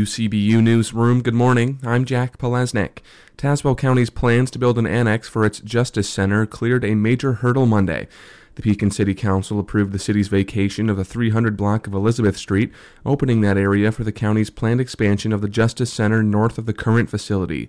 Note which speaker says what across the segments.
Speaker 1: WCBU Newsroom, good morning. I'm Jack Palesnik. Tazewell County's plans to build an annex for its Justice Center cleared a major hurdle Monday. The Pekin City Council approved the city's vacation of the 300 block of Elizabeth Street, opening that area for the county's planned expansion of the Justice Center north of the current facility.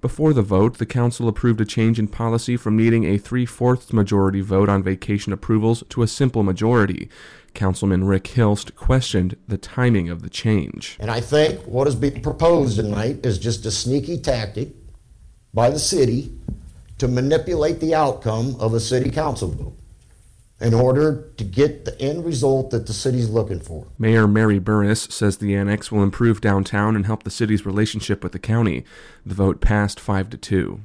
Speaker 1: Before the vote, the council approved a change in policy from needing a three fourths majority vote on vacation approvals to a simple majority. Councilman Rick Hilst questioned the timing of the change.
Speaker 2: And I think what is being proposed tonight is just a sneaky tactic by the city to manipulate the outcome of a city council vote in order to get the end result that the city's looking for.
Speaker 1: Mayor Mary Burns says the annex will improve downtown and help the city's relationship with the county. The vote passed 5 to 2.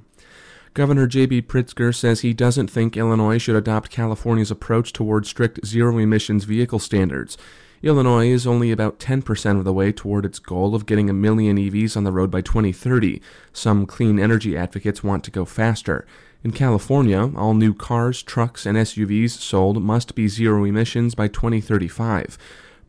Speaker 1: Governor J.B. Pritzker says he doesn't think Illinois should adopt California's approach toward strict zero emissions vehicle standards. Illinois is only about 10% of the way toward its goal of getting a million EVs on the road by 2030. Some clean energy advocates want to go faster. In California, all new cars, trucks, and SUVs sold must be zero emissions by 2035.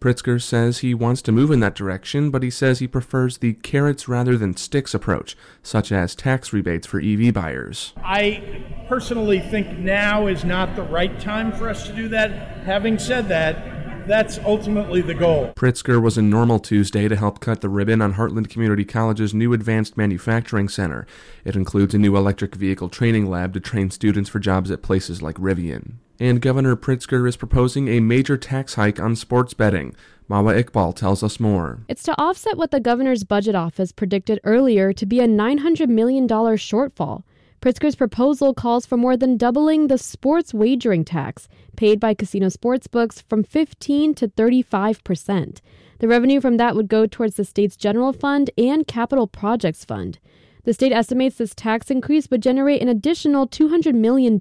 Speaker 1: Pritzker says he wants to move in that direction, but he says he prefers the carrots rather than sticks approach, such as tax rebates for EV buyers.
Speaker 3: I personally think now is not the right time for us to do that. Having said that, that's ultimately the goal.
Speaker 1: Pritzker was in Normal Tuesday to help cut the ribbon on Heartland Community College's new Advanced Manufacturing Center. It includes a new electric vehicle training lab to train students for jobs at places like Rivian. And Governor Pritzker is proposing a major tax hike on sports betting. Mawa Iqbal tells us more.
Speaker 4: It's to offset what the governor's budget office predicted earlier to be a $900 million shortfall. Pritzker's proposal calls for more than doubling the sports wagering tax paid by casino sportsbooks from 15 to 35 percent. The revenue from that would go towards the state's general fund and capital projects fund. The state estimates this tax increase would generate an additional $200 million.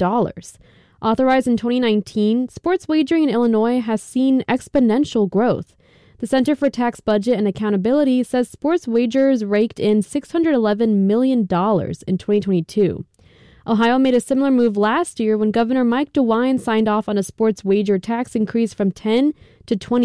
Speaker 4: Authorized in 2019, sports wagering in Illinois has seen exponential growth. The Center for Tax Budget and Accountability says sports wagers raked in $611 million in 2022. Ohio made a similar move last year when Governor Mike DeWine signed off on a sports wager tax increase from 10 to 20